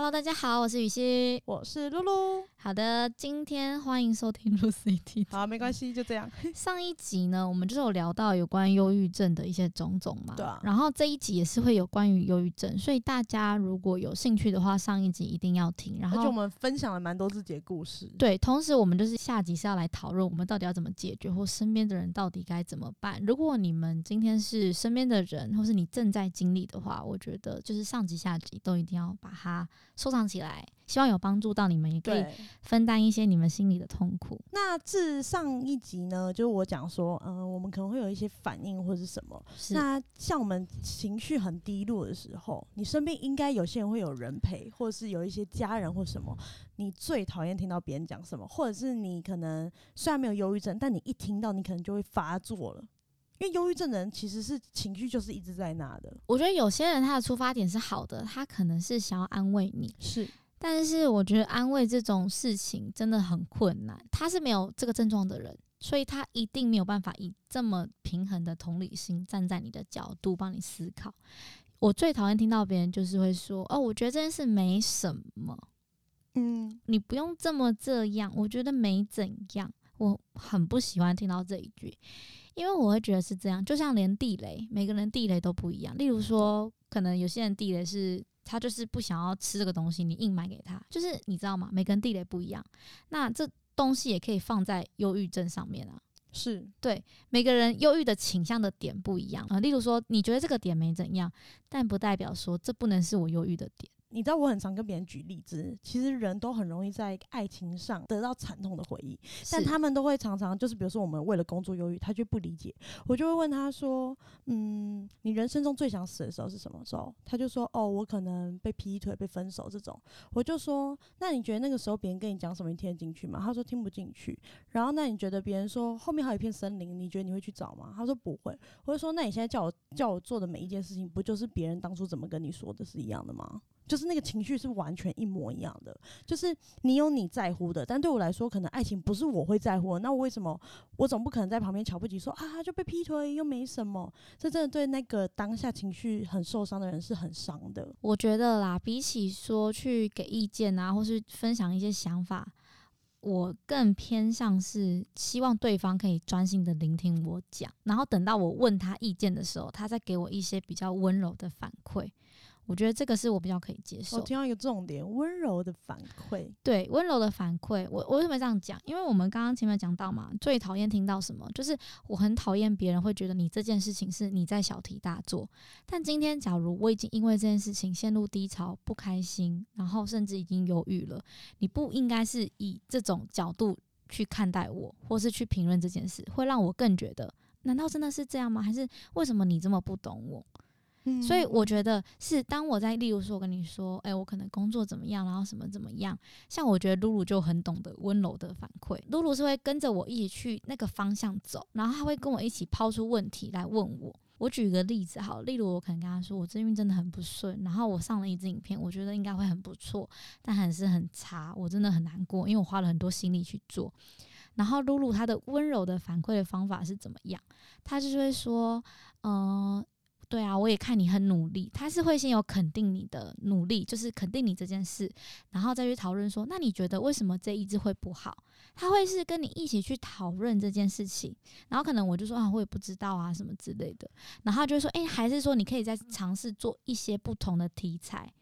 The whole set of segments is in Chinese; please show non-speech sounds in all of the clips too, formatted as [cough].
Hello，大家好，我是雨欣。我是露露。好的，今天欢迎收听露 CT。好，没关系，就这样。[laughs] 上一集呢，我们就是有聊到有关忧郁症的一些种种嘛。对啊。然后这一集也是会有关于忧郁症，所以大家如果有兴趣的话，上一集一定要听。然后我们分享了蛮多自己的故事。对，同时我们就是下集是要来讨论我们到底要怎么解决，或身边的人到底该怎么办。如果你们今天是身边的人，或是你正在经历的话，我觉得就是上集下集都一定要把它收藏起来。希望有帮助到你们，也可以分担一些你们心里的痛苦。那自上一集呢，就是我讲说，嗯，我们可能会有一些反应或者是什么。那像我们情绪很低落的时候，你身边应该有些人会有人陪，或者是有一些家人或什么。你最讨厌听到别人讲什么，或者是你可能虽然没有忧郁症，但你一听到，你可能就会发作了。因为忧郁症的人其实是情绪就是一直在那的。我觉得有些人他的出发点是好的，他可能是想要安慰你，是。但是我觉得安慰这种事情真的很困难。他是没有这个症状的人，所以他一定没有办法以这么平衡的同理心站在你的角度帮你思考。我最讨厌听到别人就是会说：“哦，我觉得这件事没什么，嗯，你不用这么这样。”我觉得没怎样。我很不喜欢听到这一句，因为我会觉得是这样。就像连地雷，每个人地雷都不一样。例如说，可能有些人地雷是。他就是不想要吃这个东西，你硬买给他，就是你知道吗？每个人地雷不一样，那这东西也可以放在忧郁症上面啊。是对每个人忧郁的倾向的点不一样啊。例如说，你觉得这个点没怎样，但不代表说这不能是我忧郁的点。你知道我很常跟别人举例子，其实人都很容易在爱情上得到惨痛的回忆，但他们都会常常就是，比如说我们为了工作忧郁，他就不理解，我就会问他说：“嗯，你人生中最想死的时候是什么时候？”他就说：“哦，我可能被劈腿、被分手这种。”我就说：“那你觉得那个时候别人跟你讲什么，你听得进去吗？”他说：“听不进去。”然后那你觉得别人说后面还有一片森林，你觉得你会去找吗？他说不会。我就说：“那你现在叫我叫我做的每一件事情，不就是别人当初怎么跟你说的是一样的吗？”就是那个情绪是完全一模一样的，就是你有你在乎的，但对我来说，可能爱情不是我会在乎。那我为什么我总不可能在旁边瞧不起，说啊就被劈腿又没什么？这真的对那个当下情绪很受伤的人是很伤的。我觉得啦，比起说去给意见啊，或是分享一些想法，我更偏向是希望对方可以专心的聆听我讲，然后等到我问他意见的时候，他再给我一些比较温柔的反馈。我觉得这个是我比较可以接受。我听到一个重点，温柔的反馈。对，温柔的反馈。我我为什么这样讲？因为我们刚刚前面讲到嘛，最讨厌听到什么，就是我很讨厌别人会觉得你这件事情是你在小题大做。但今天假如我已经因为这件事情陷入低潮、不开心，然后甚至已经犹豫了，你不应该是以这种角度去看待我，或是去评论这件事，会让我更觉得，难道真的是这样吗？还是为什么你这么不懂我？所以我觉得是，当我在例如说我跟你说，哎，我可能工作怎么样，然后什么怎么样，像我觉得露露就很懂得温柔的反馈，露露是会跟着我一起去那个方向走，然后他会跟我一起抛出问题来问我。我举个例子好，例如我可能跟他说，我这运真的很不顺，然后我上了一支影片，我觉得应该会很不错，但还是很差，我真的很难过，因为我花了很多心力去做。然后露露她的温柔的反馈的方法是怎么样？她就是会说，嗯。对啊，我也看你很努力。他是会先有肯定你的努力，就是肯定你这件事，然后再去讨论说，那你觉得为什么这一支会不好？他会是跟你一起去讨论这件事情，然后可能我就说啊，我也不知道啊，什么之类的。然后就会说，诶，还是说你可以再尝试做一些不同的题材。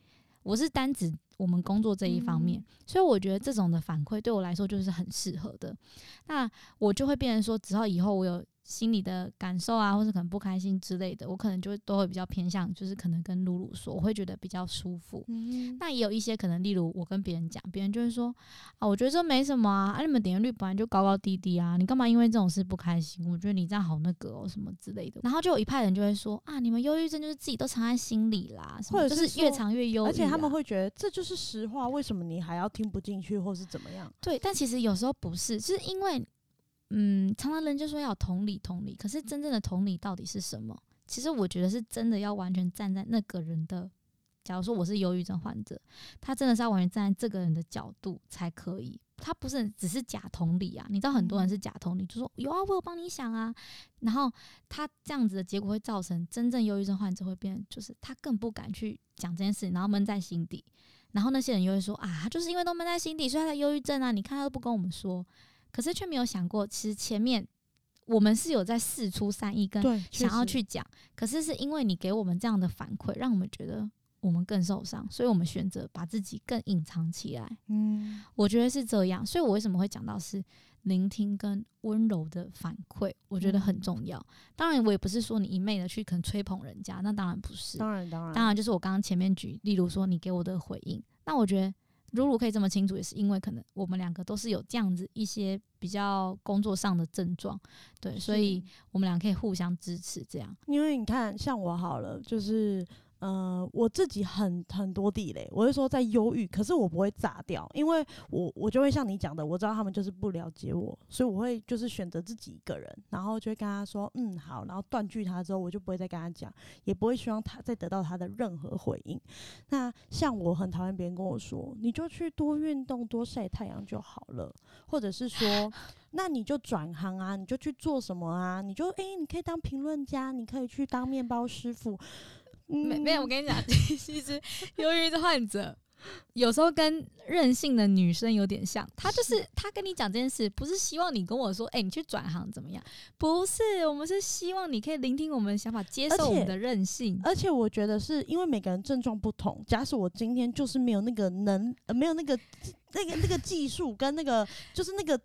我是单指我们工作这一方面，所以我觉得这种的反馈对我来说就是很适合的。那我就会变成说，只要以后我有。心里的感受啊，或是可能不开心之类的，我可能就会都会比较偏向，就是可能跟露露说，我会觉得比较舒服。那也有一些可能，例如我跟别人讲，别人就会说啊，我觉得这没什么啊，啊，你们点击率本来就高高低低啊，你干嘛因为这种事不开心？我觉得你这样好那个哦，什么之类的。然后就有一派人就会说啊，你们忧郁症就是自己都藏在心里啦，或者是越藏越忧郁，而且他们会觉得这就是实话，为什么你还要听不进去，或是怎么样？对，但其实有时候不是，是因为。嗯，常常人就说要同理同理，可是真正的同理到底是什么？其实我觉得是真的要完全站在那个人的，假如说我是忧郁症患者，他真的是要完全站在这个人的角度才可以，他不是只是假同理啊。你知道很多人是假同理，就说有啊，我有帮你想啊，然后他这样子的结果会造成真正忧郁症患者会变，就是他更不敢去讲这件事，然后闷在心底。然后那些人又会说啊，他就是因为都闷在心底，所以他的忧郁症啊，你看他都不跟我们说，可是却没有想过，其实前面我们是有在试出善意跟，想要去讲，可是是因为你给我们这样的反馈，让我们觉得我们更受伤，所以我们选择把自己更隐藏起来。嗯，我觉得是这样，所以我为什么会讲到是聆听跟温柔的反馈，我觉得很嗯重要。当然，我也不是说你一昧的去可能吹捧人家，那当然不是。当然当然当然，就是我刚刚前面举，例如说你给我的回应，那我觉得露露可以这么清楚，也是因为可能我们两个都是有这样子一些比较工作上的症状，对，所以我们俩可以互相支持，这样。因为你看，像我好了，就是呃，我自己很很多地雷，我是说在忧郁，可是我不会炸掉，因为我我就会像你讲的，我知道他们就是不了解我，所以我会就是选择自己一个人，然后就会跟他说，嗯，好，然后断句他之后，我就不会再跟他讲，也不会希望他再得到他的任何回应。那像我很讨厌别人跟我说，你就去多运动、多晒太阳就好了，或者是说。[laughs] 那你就转行啊，你就去做什么啊？你就诶，你可以当评论家，你可以去当面包师傅。没没有，我嗯跟你讲，[laughs] 其实忧郁症患者有时候跟任性的女生有点像，她就是她跟你讲这件事，不是希望你跟我说，哎、你去转行怎么样？不是，我们是希望你可以聆听我们的想法，接受我们的任性。而且我觉得是因为每个人症状不同，假使我今天就是没有那个能，呃、没有那个那个那个技术跟那个就是那个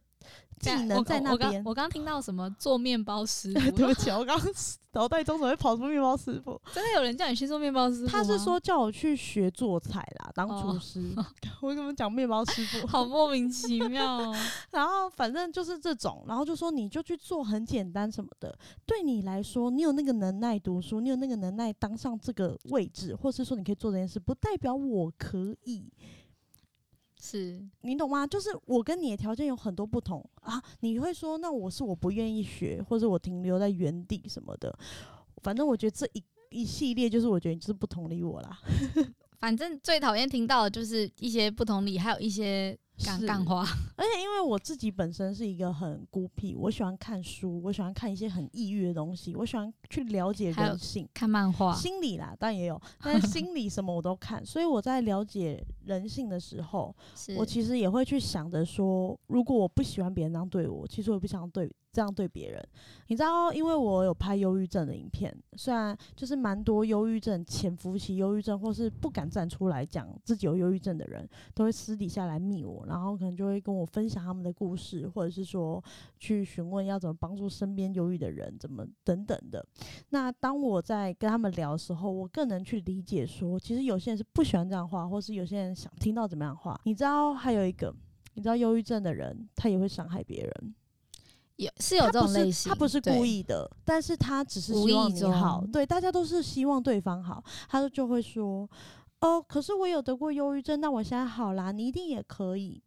技能在那我刚边。我刚听到什么做面包师傅，[laughs] 对不起，我刚刚 [laughs] 脑袋中怎么会跑出面包师傅？真的有人叫你去做面包师傅？他是说叫我去学做菜啦，当哦厨师。[laughs] 我怎么讲面包师傅？好莫名其妙哦。然后反正就是这种，然后就说你就去做很简单什么的。对你来说，你有那个能耐读书，你有那个能耐当上这个位置，或是说你可以做这件事，不代表我可以。是，你懂吗？就是我跟你的条件有很多不同啊。你会说，那我是我不愿意学，或者我停留在原地什么的。反正我觉得这一一系列，就是我觉得你就是不同理我啦。[laughs] 反正最讨厌听到的就是一些不同理，还有一些干是干话。[laughs] 而且因为我自己本身是一个很孤僻，我喜欢看书，我喜欢看一些很抑郁的东西，我喜欢去了解人性。看漫画，心理啦，当然也有，但是心理什么我都看，所以我在了解人性的时候，[laughs] 我其实也会去想着说，如果我不喜欢别人这样对我，其实我不想对这样对别人。你知道，因为我有拍忧郁症的影片，虽然就是蛮多忧郁症、潜伏期忧郁症，或是不敢站出来讲自己有忧郁症的人，都会私底下来密我，然后可能就会跟我分享他们的故事，或者是说去询问要怎么帮助身边忧郁的人，怎么等等的。那当我在跟他们聊的时候，我更能去理解说，其实有些人是不喜欢这样话，或是有些人想听到怎么样话。你知道，还有一个，你知道忧郁症的人，他也会伤害别人。也是有这种类型，他不是故，意的，但是他只是希望你好。对，大家都是希望对方好，他就会说：“哦，可是我有得过忧郁症，那我现在好啦，你一定也可以。”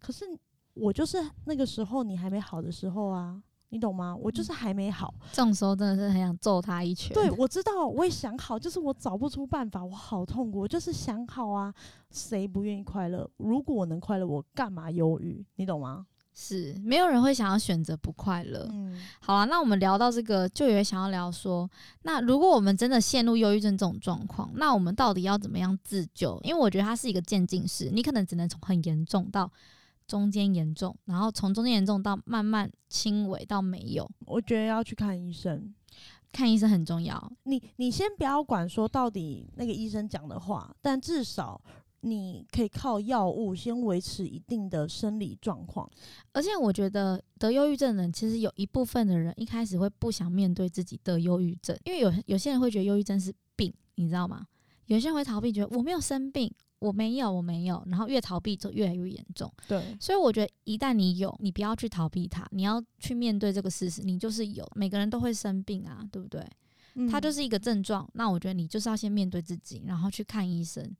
可是我就是那个时候你还没好的时候啊，你懂吗？我就是还没好。这种时候真的是很想揍他一拳。对，我知道，我也想好，就是我找不出办法，我好痛苦，我就是想好啊。谁不愿意快乐？如果我能快乐，我干嘛忧郁？你懂吗？是没有人会想要选择不快乐。嗯，好啊，那我们聊到这个，就也想要聊说，那如果我们真的陷入忧郁症这种状况，那我们到底要怎么样自救？因为我觉得它是一个渐进式，你可能只能从很严重到中间严重，然后从中间严重到慢慢轻微到没有。我觉得要去看医生。看医生很重要，你你先不要管说到底那个医生讲的话，但至少你可以靠药物先维持一定的生理状况。而且我觉得得忧郁症的人，其实有一部分的人一开始会不想面对自己得忧郁症，因为有有些人会觉得忧郁症是病，你知道吗？有些人会逃避，觉得我没有生病，我没有，我没有，然后越逃避就越来越严重。对，所以我觉得一旦你有，你不要去逃避它，你要去面对这个事实，你就是有，每个人都会生病啊，对不对？它就是是一个症状，那我觉得你就是要先面对自己，然后去看医生。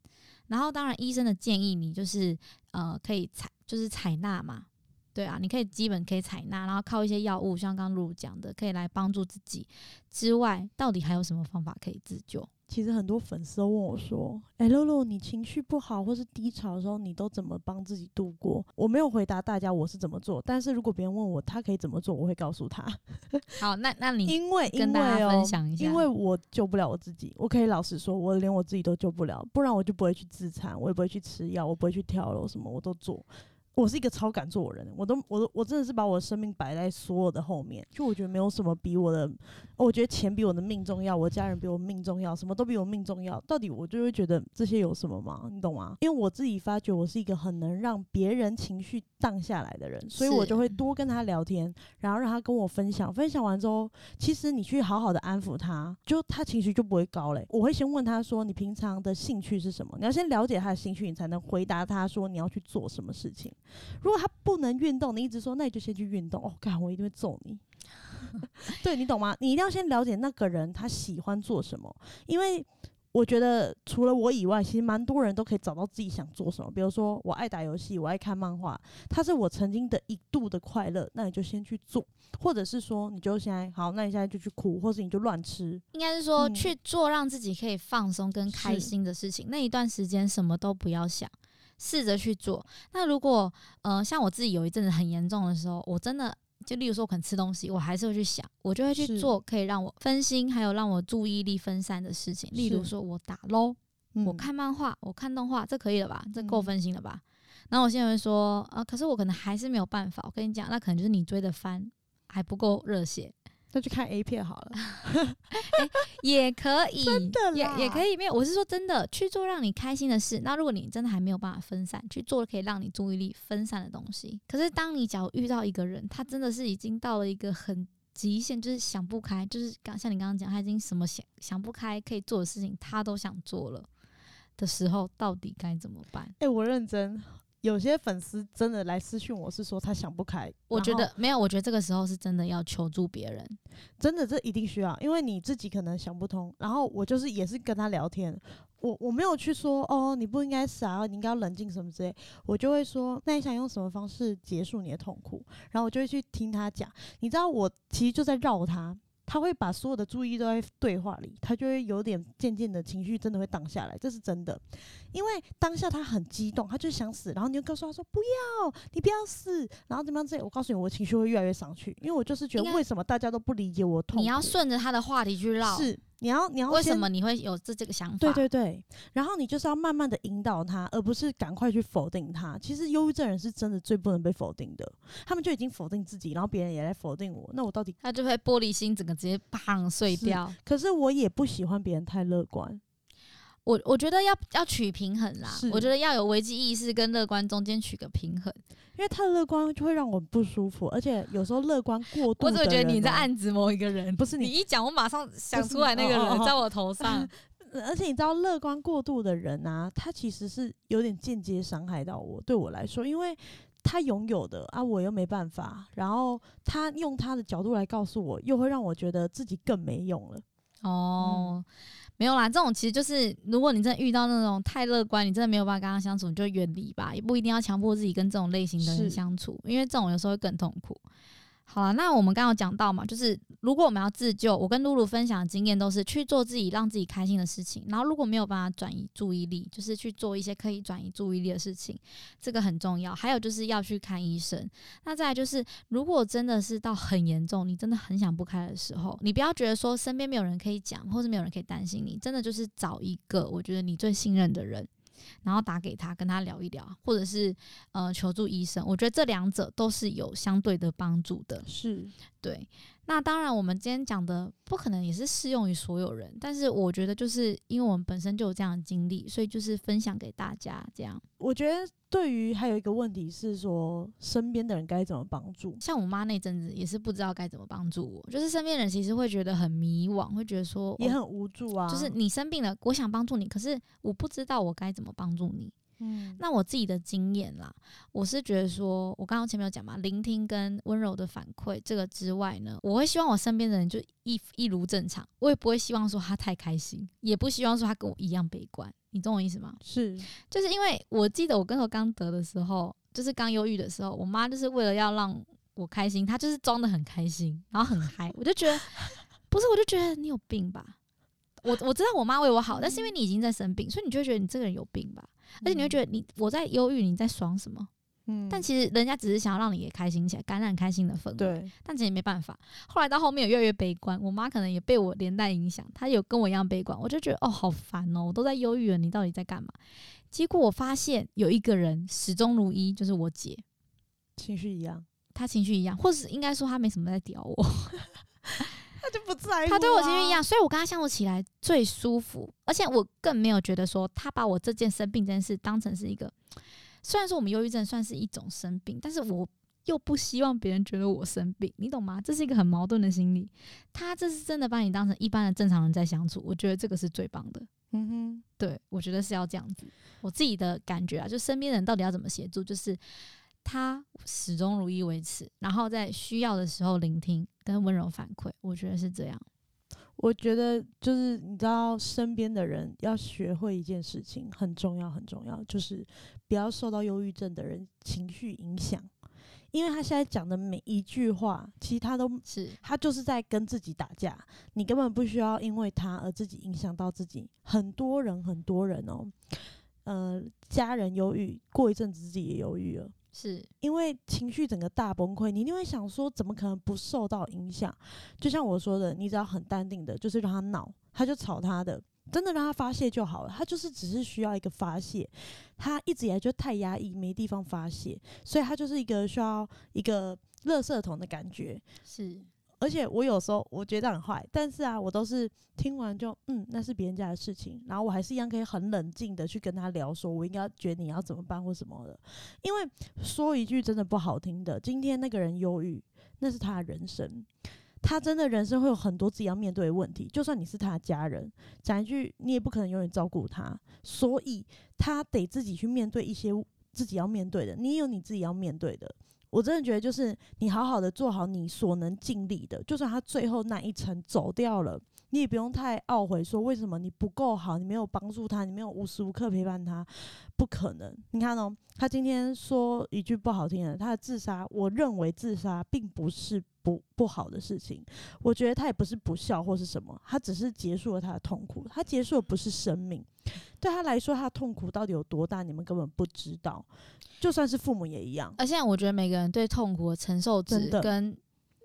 然后当然医生的建议你就是呃可以采就是采纳嘛，对啊，你可以基本可以采纳，然后靠一些药物，像刚刚露露讲的，可以来帮助自己之外，到底还有什么方法可以自救？其实很多粉丝都问我说：“哎、露露，你情绪不好或是低潮的时候，你都怎么帮自己度过？”我没有回答大家我是怎么做，但是如果别人问我他可以怎么做，我会告诉他，[laughs] 好，那那你因为因跟大家分享一下，因为我救不了我自己，我可以老实说，我连我自己都救不了，不然我就不会去自残，我也不会去吃药，我不会去跳楼，什么我都做。我是一个超敢做的人，我都我都我真的是把我的生命摆在所有的后面，就我觉得没有什么比我的，我觉得钱比我的命重要，我家人比我命重要，什么都比我命重要。到底我就会觉得这些有什么吗？你懂吗？因为我自己发觉我是一个很能让别人情绪荡下来的人，所以我就会多跟他聊天，然后让他跟我分享，分享完之后，其实你去好好的安抚他，就他情绪就不会高嘞。我会先问他说：“你平常的兴趣是什么？”你要先了解他的兴趣，你才能回答他说你要去做什么事情。如果他不能运动，你一直说那你就先去运动。哦，干，我一定会揍你。[laughs] 对你懂吗？你一定要先了解那个人他喜欢做什么，因为我觉得除了我以外，其实蛮多人都可以找到自己想做什么。比如说，我爱打游戏，我爱看漫画，它是我曾经的一度的快乐，那你就先去做，或者是说，你就现在好，那你现在就去哭，或是你就乱吃。应该是说嗯去做让自己可以放松跟开心的事情，那一段时间什么都不要想，试着去做。那如果呃像我自己有一阵子很严重的时候，我真的就例如说我可能吃东西，我还是会去想，我就会去做可以让我分心，还有让我注意力分散的事情。例如说我打 LO，我嗯看漫画，我看动画，这可以了吧？这够嗯分心了吧？然后我现在会说，啊，可是我可能还是没有办法。我跟你讲，那可能就是你追的番还不够热血，那去看 A 片好了。[laughs] 也可以，真的也也可以。没有，我是说真的，去做让你开心的事。那如果你真的还没有办法分散，去做可以让你注意力分散的东西。可是当你假如遇到一个人，他真的是已经到了一个很极限，就是想不开，就是刚像你刚刚讲，他已经什么想想不开可以做的事情，他都想做了的时候，到底该怎么办？哎、我认真。有些粉丝真的来私讯我是说他想不开，我觉得没有，我觉得这个时候是真的要求助别人。真的这一定需要，因为你自己可能想不通。然后我就是也是跟他聊天，我我没有去说哦你不应该傻，你应该要冷静什么之类，我就会说那你想用什么方式结束你的痛苦？然后我就会去听他讲，你知道我其实就在绕他。他会把所有的注意都在对话里，他就会有点渐渐的情绪真的会荡下来，这是真的。因为当下他很激动，他就想死，然后你就告诉他说不要，你不要死，然后怎么样这。我告诉你，我情绪会越来越上去，因为我就是觉得为什么大家都不理解我的痛？你要顺着他的话题去绕，是你要你要为什么你会有这这个想法？对对对，然后你就是要慢慢的引导他，而不是赶快去否定他。其实忧郁症人是真的最不能被否定的，他们就已经否定自己，然后别人也来否定我，那我到底？他就会玻璃心整个直接砰碎掉。可是我也不喜欢别人太乐观，我我觉得要要取平衡啦，我觉得要有危机意识跟乐观中间取个平衡。因为太乐观就会让我不舒服，而且有时候乐观过度我的人哦，只会觉得你在暗指某一个人，不是你你一讲，我马上想出来那个人在我头上。[laughs] 而且你知道，乐观过度的人啊，他其实是有点间接伤害到我。对我来说，因为他拥有的啊，我又没办法，然后他用他的角度来告诉我，又会让我觉得自己更没用了。哦，没有啦，这种其实就是，如果你真的遇到那种太乐观，你真的没有办法跟他相处，你就远离吧，也不一定要强迫自己跟这种类型的人相处，因为这种有时候会更痛苦。好了，那我们刚刚有讲到嘛，就是如果我们要自救，我跟露露分享的经验都是去做自己让自己开心的事情，然后如果没有办法转移注意力，就是去做一些可以转移注意力的事情，这个很重要。还有就是要去看医生。那再来就是，如果真的是到很严重，你真的很想不开的时候，你不要觉得说身边没有人可以讲，或是没有人可以担心你，真的就是找一个我觉得你最信任的人。然后打给他，跟他聊一聊，或者是呃求助医生，我觉得这两者都是有相对的帮助的。是，对，那当然我们今天讲的不可能也是适用于所有人，但是我觉得就是因为我们本身就有这样的经历，所以就是分享给大家这样。我觉得对于还有一个问题是说，身边的人该怎么帮助？像我妈那阵子也是不知道该怎么帮助我，就是身边人其实会觉得很迷惘，会觉得说哦也很无助啊。就是你生病了，我想帮助你，可是我不知道我该怎么帮助你。嗯，那我自己的经验啦，我是觉得说，我刚刚前面有讲嘛，聆听跟温柔的反馈这个之外呢，我会希望我身边的人就一一如正常，我也不会希望说他太开心，也不希望说他跟我一样悲观。你懂我意思吗？是就是因为我记得我跟我刚得的时候，就是刚忧郁的时候，我妈就是为了要让我开心，她就是装的很开心，然后很嗨，我就觉得 [laughs] 不是，我就觉得你有病吧。我我知道我妈为我好，但是因为你已经在生病，所以你就会觉得你这个人有病吧？而且你会觉得你我在忧郁，你在爽什么？嗯但其实人家只是想要让你也开心起来，感染开心的氛围。对，但其实也没办法。后来到后面有越来越悲观，我妈可能也被我连带影响，她有跟我一样悲观，我就觉得哦好烦哦，我都在忧郁了，你到底在干嘛？结果我发现有一个人始终如一，就是我姐，情绪一样，她情绪一样，或是应该说她没什么在屌我，他就不在乎、啊她对我情绪一样，，所以我跟他相处起来最舒服，而且我更没有觉得说他把我这件生病这件事当成是一个，虽然说我们忧郁症算是一种生病，但是我。又不希望别人觉得我生病，你懂吗？这是一个很矛盾的心理。他这是真的把你当成一般的正常人在相处，我觉得这个是最棒的。嗯哼，对我觉得是要这样子。我自己的感觉啊，就身边人到底要怎么协助，就是他始终如一维持，然后在需要的时候聆听跟温柔反馈，我觉得是这样。我觉得就是你知道，身边的人要学会一件事情，很重要，很重要，就是不要受到忧郁症的人情绪影响，因为他现在讲的每一句话，其实他都是他就是在跟自己打架，你根本不需要因为他而自己影响到自己。很多人，很多人哦，呃，家人忧郁，过一阵子自己也忧郁了。是，因为情绪整个大崩溃，你一定会想说，怎么可能不受到影响？就像我说的，你只要很淡定的，就是让他闹，他就吵他的，真的让他发泄就好了。他就是只是需要一个发泄，他一直以来就太压抑，没地方发泄，所以他就是一个需要一个垃圾桶的感觉。是，而且我有时候我觉得很坏，但是啊，我都是听完就嗯，那是别人家的事情，然后我还是一样可以很冷静的去跟他聊，说我应该觉得你要怎么办或什么的。因为说一句真的不好听的，今天那个人忧郁，那是他的人生，他真的人生会有很多自己要面对的问题。就算你是他的家人，讲一句你也不可能永远照顾他，所以他得自己去面对一些自己要面对的，你也有你自己要面对的。我真的觉得，就是你好好的做好你所能尽力的，就算他最后那一层走掉了，你也不用太懊悔，说为什么你不够好，你没有帮助他，你没有无时无刻陪伴他，不可能。你看哦，他今天说一句不好听的，他的自杀，我认为自杀并不是不不好的事情，我觉得他也不是不孝或是什么，他只是结束了他的痛苦，他结束的不是生命，对他来说，他的痛苦到底有多大，你们根本不知道，就算是父母也一样。而现在我觉得每个人对痛苦的承受值真的跟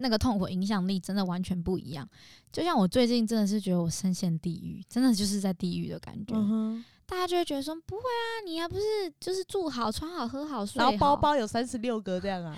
那个痛苦影响力真的完全不一样。就像我最近真的是觉得我深陷地狱，真的就是在地狱的感觉。嗯，大家就会觉得说不会啊，你还不是就是住好、穿好、喝好、睡好，然后包包有三十六个这样啊，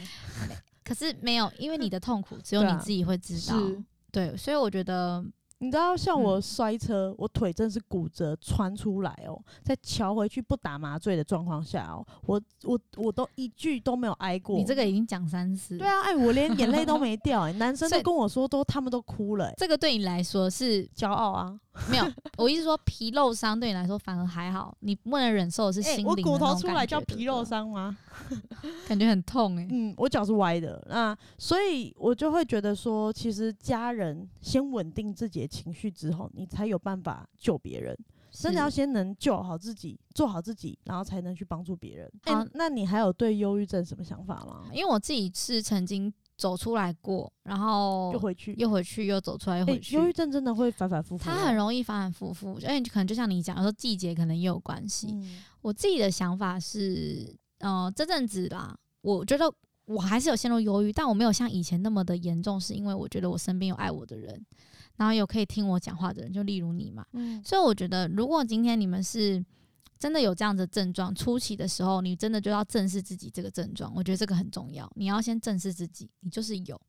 可是没有，因为你的痛苦只有你自己会知道。是对，所以我觉得你知道，像我嗯摔车，我腿真是骨折穿出来哦，在瞧回去不打麻醉的状况下哦，我我我都一句都没有挨过。你这个已经讲三次，对，啊，哎，我连眼泪都没掉、哎，男生都跟我说都他们都哭了、哎这个对你来说是骄傲啊！[laughs] 没有。我意思说皮肉伤对你来说反而还好，你不能忍受的是哎、心灵我骨头出来叫皮肉，伤吗？[laughs] 感觉很痛哎、嗯，我脚是歪的，那所以我就会觉得说，其实家人先稳定自己的情绪之后，你才有办法救别人。真的要先能救好自己，做好自己，然后才能去帮助别人。哎、好那你还有对忧郁症什么想法吗？因为我自己是曾经走出来过，然后又回去，又回去，又走出来，又哎回去。忧郁症真的会反反复复哦，它很容易反反复复，而且可能就像你讲，有时候季节可能也有关系。嗯我自己的想法是，呃，这阵子啦，我觉得我还是有陷入忧郁，但我没有像以前那么的严重，是因为我觉得我身边有爱我的人，然后有可以听我讲话的人，就例如你嘛。嗯所以我觉得，如果今天你们是真的有这样的症状，初期的时候，你真的就要正视自己这个症状，我觉得这个很重要。你要先正视自己，你就是有。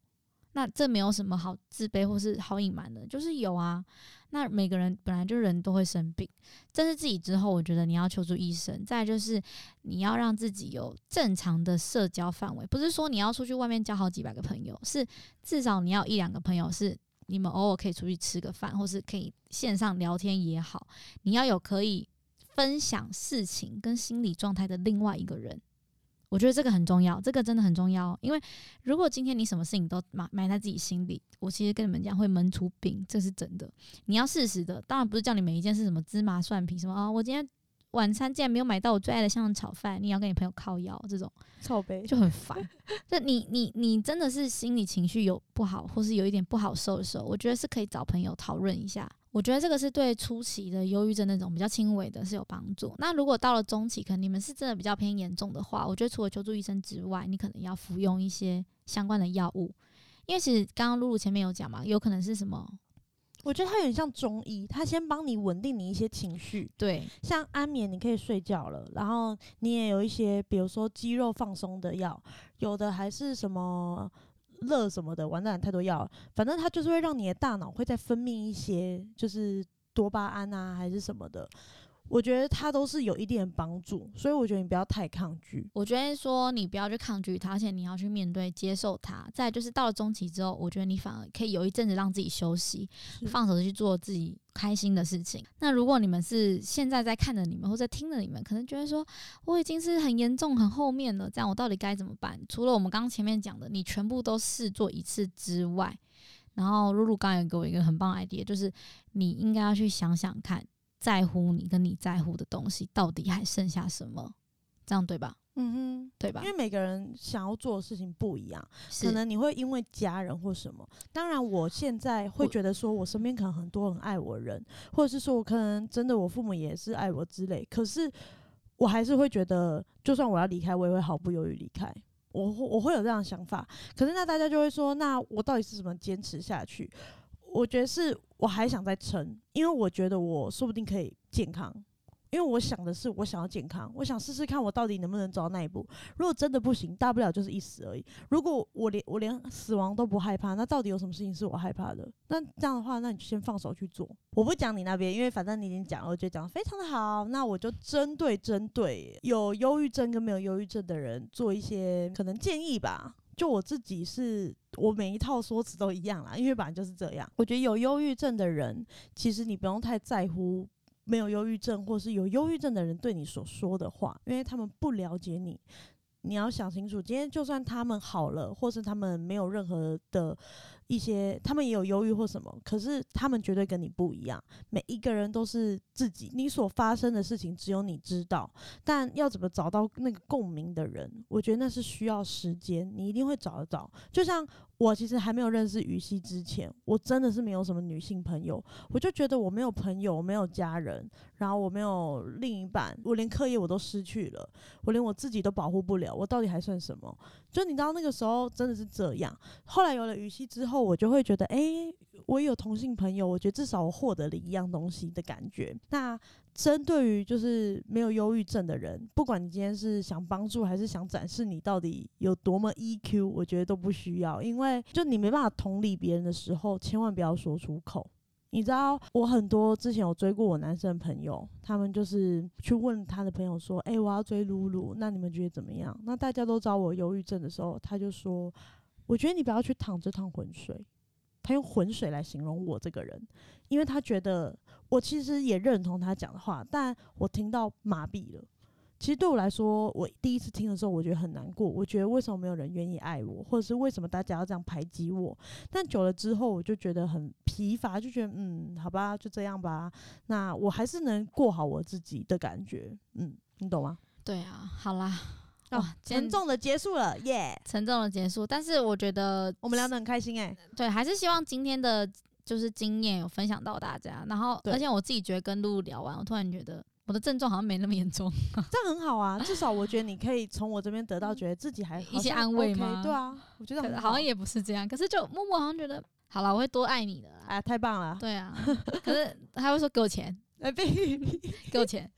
那这没有什么好自卑或是好隐瞒的，就是有啊。那每个人本来就人都会生病，正视自己之后，我觉得你要求助医生。再就是你要让自己有正常的社交范围，不是说你要出去外面交好几百个朋友，是至少你要一两个朋友是你们偶尔可以出去吃个饭，或是可以线上聊天也好，你要有可以分享事情跟心理状态的另外一个人。我觉得这个很重要，这个真的很重要。因为如果今天你什么事情都埋埋在自己心里，我其实跟你们讲会闷出病，这是真的。你要适时的，当然不是叫你每一件事什么芝麻蒜皮什么啊，我今天晚餐竟然没有买到我最爱的香肠炒饭，你也要跟你朋友靠腰这种。臭杯就很烦。就你你你真的是心理情绪有不好，或是有一点不好受的时候，我觉得是可以找朋友讨论一下。我觉得这个是对初期的忧郁症那种比较轻微的是有帮助。那如果到了中期，可能你们是真的比较偏严重的话，我觉得除了求助医生之外，你可能要服用一些相关的药物，因为其实刚刚露露前面有讲嘛，有可能是什么？我觉得它有点像中医，它先帮你稳定你一些情绪，对，像安眠你可以睡觉了，然后你也有一些，比如说肌肉放松的药，有的还是什么乐什么的，完蛋太多药，反正它就是会让你的大脑会再分泌一些，就是多巴胺啊还是什么的。我觉得它都是有一定的帮助，所以我觉得你不要太抗拒。我觉得说你不要去抗拒它，而且你要去面对、接受它。再就是到了中期之后，我觉得你反而可以有一阵子让自己休息，放手去做自己开心的事情。那如果你们是现在在看着你们或者听着你们，可能觉得说我已经是很严重、很后面了，这样我到底该怎么办？除了我们刚刚前面讲的，你全部都试做一次之外，然后露露刚也给我一个很棒的 idea，就是你应该要去想想看。在乎你跟你在乎的东西，到底还剩下什么？这样对吧？嗯哼，对吧？因为每个人想要做的事情不一样，可能你会因为家人或什么。当然，我现在会觉得说，我身边可能很多很爱我的人，或者是说我可能真的我父母也是爱我之类。可是，我还是会觉得，就算我要离开，我也会毫不犹豫离开。我我会有这样的想法。可是，那大家就会说，那我到底是怎么坚持下去？我觉得是，我还想再撑，因为我觉得我说不定可以健康，因为我想的是，我想要健康，我想试试看我到底能不能走到那一步。如果真的不行，大不了就是一死而已。如果我连我连死亡都不害怕，那到底有什么事情是我害怕的？那这样的话，那你就先放手去做。我不讲你那边，因为反正你已经讲了，我觉得讲的非常的好。那我就针对针对有忧郁症跟没有忧郁症的人做一些可能建议吧。就我自己是，我每一套说辞都一样啦，因为本来就是这样。我觉得有忧郁症的人，其实你不用太在乎没有忧郁症或是有忧郁症的人对你所说的话，因为他们不了解你。你要想清楚，今天就算他们好了，或是他们没有任何的。一些他们也有忧郁或什么，可是他们绝对跟你不一样。每一个人都是自己，你所发生的事情只有你知道。但要怎么找到那个共鸣的人，我觉得那是需要时间，你一定会找得到。就像我其实还没有认识雨熙之前，我真的是没有什么女性朋友，我就觉得我没有朋友，我没有家人，然后我没有另一半，我连课业我都失去了，我连我自己都保护不了，我到底还算什么？就你知道那个时候真的是这样。后来有了雨熙之后。后我就会觉得，哎，我有同性朋友，我觉得至少我获得了一样东西的感觉。那针对于就是没有忧郁症的人，不管你今天是想帮助还是想展示你到底有多么 EQ，我觉得都不需要，因为就你没办法同理别人的时候，千万不要说出口。你知道，我很多之前有追过我男生的朋友，他们就是去问他的朋友说，哎，我要追露露，那你们觉得怎么样？那大家都知道我忧郁症的时候，他就说。我觉得你不要去淌这趟浑水，他用浑水来形容我这个人，因为他觉得我其实也认同他讲的话，但我听到麻痹了。其实对我来说，我第一次听的时候，我觉得很难过。我觉得为什么没有人愿意爱我，或者是为什么大家要这样排挤我？但久了之后，我就觉得很疲乏，就觉得嗯，好吧，就这样吧。那我还是能过好我自己的感觉。嗯，你懂吗？对啊，好啦。哇，沉重的结束了，耶！沉重的结束，但是我觉得我们聊得很开心哎。对，还是希望今天的就是经验有分享到大家。然后，而且我自己觉得跟露露聊完，我突然觉得我的症状好像没那么严重，这样很好啊。至少我觉得你可以从我这边得到觉得自己还 [laughs] 一些安慰吗？对啊，我觉得好像也不是这样。可是就默默好像觉得，好了，我会多爱你的。哎，太棒了。对啊，[laughs] 可是他会说给我钱，[laughs] 哎，给我钱。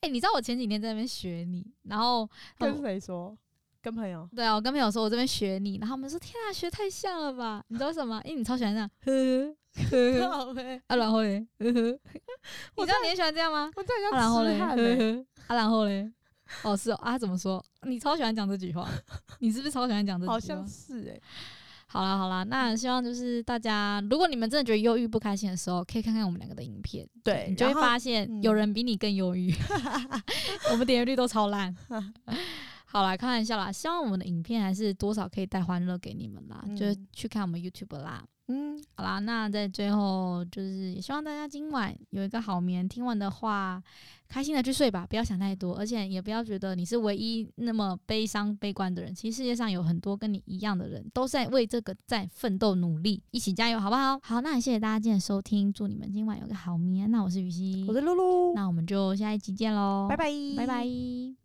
哎，你知道我前几天在那边学你，然后 [laughs] 跟谁说？跟朋友？对啊，我跟朋友说我这边学你，然后他们说天啊，学太像了吧？你知道为什么？因为你超喜欢这样，呵呵，好呗。[laughs] 啊，然后嘞，呵呵，[laughs] 你知道你也喜欢这样吗？我这样然后嘞，呵呵，啊，然后嘞，哦是哦，啊怎么说？你超喜欢讲这句话，你是不是超喜欢讲这句话？好像是哎。好啦好啦，那希望就是大家，如果你们真的觉得忧郁不开心的时候，可以看看我们两个的影片，对你就会发现有人比你更忧郁，[laughs] 我们点击率都超烂。[laughs] 好啦，开玩笑啦，希望我们的影片还是多少可以带欢乐给你们啦，就是去看我们 YouTube 啦。嗯，好啦，那在最后就是也希望大家今晚有一个好眠，听完的话开心的去睡吧，不要想太多，而且也不要觉得你是唯一那么悲伤悲观的人。其实世界上有很多跟你一样的人，都在为这个在奋斗努力，一起加油，好不好？好，那也谢谢大家今天的收听，祝你们今晚有个好眠。那我是雨熙，我是露露，那我们就下一集见喽，拜拜，拜拜。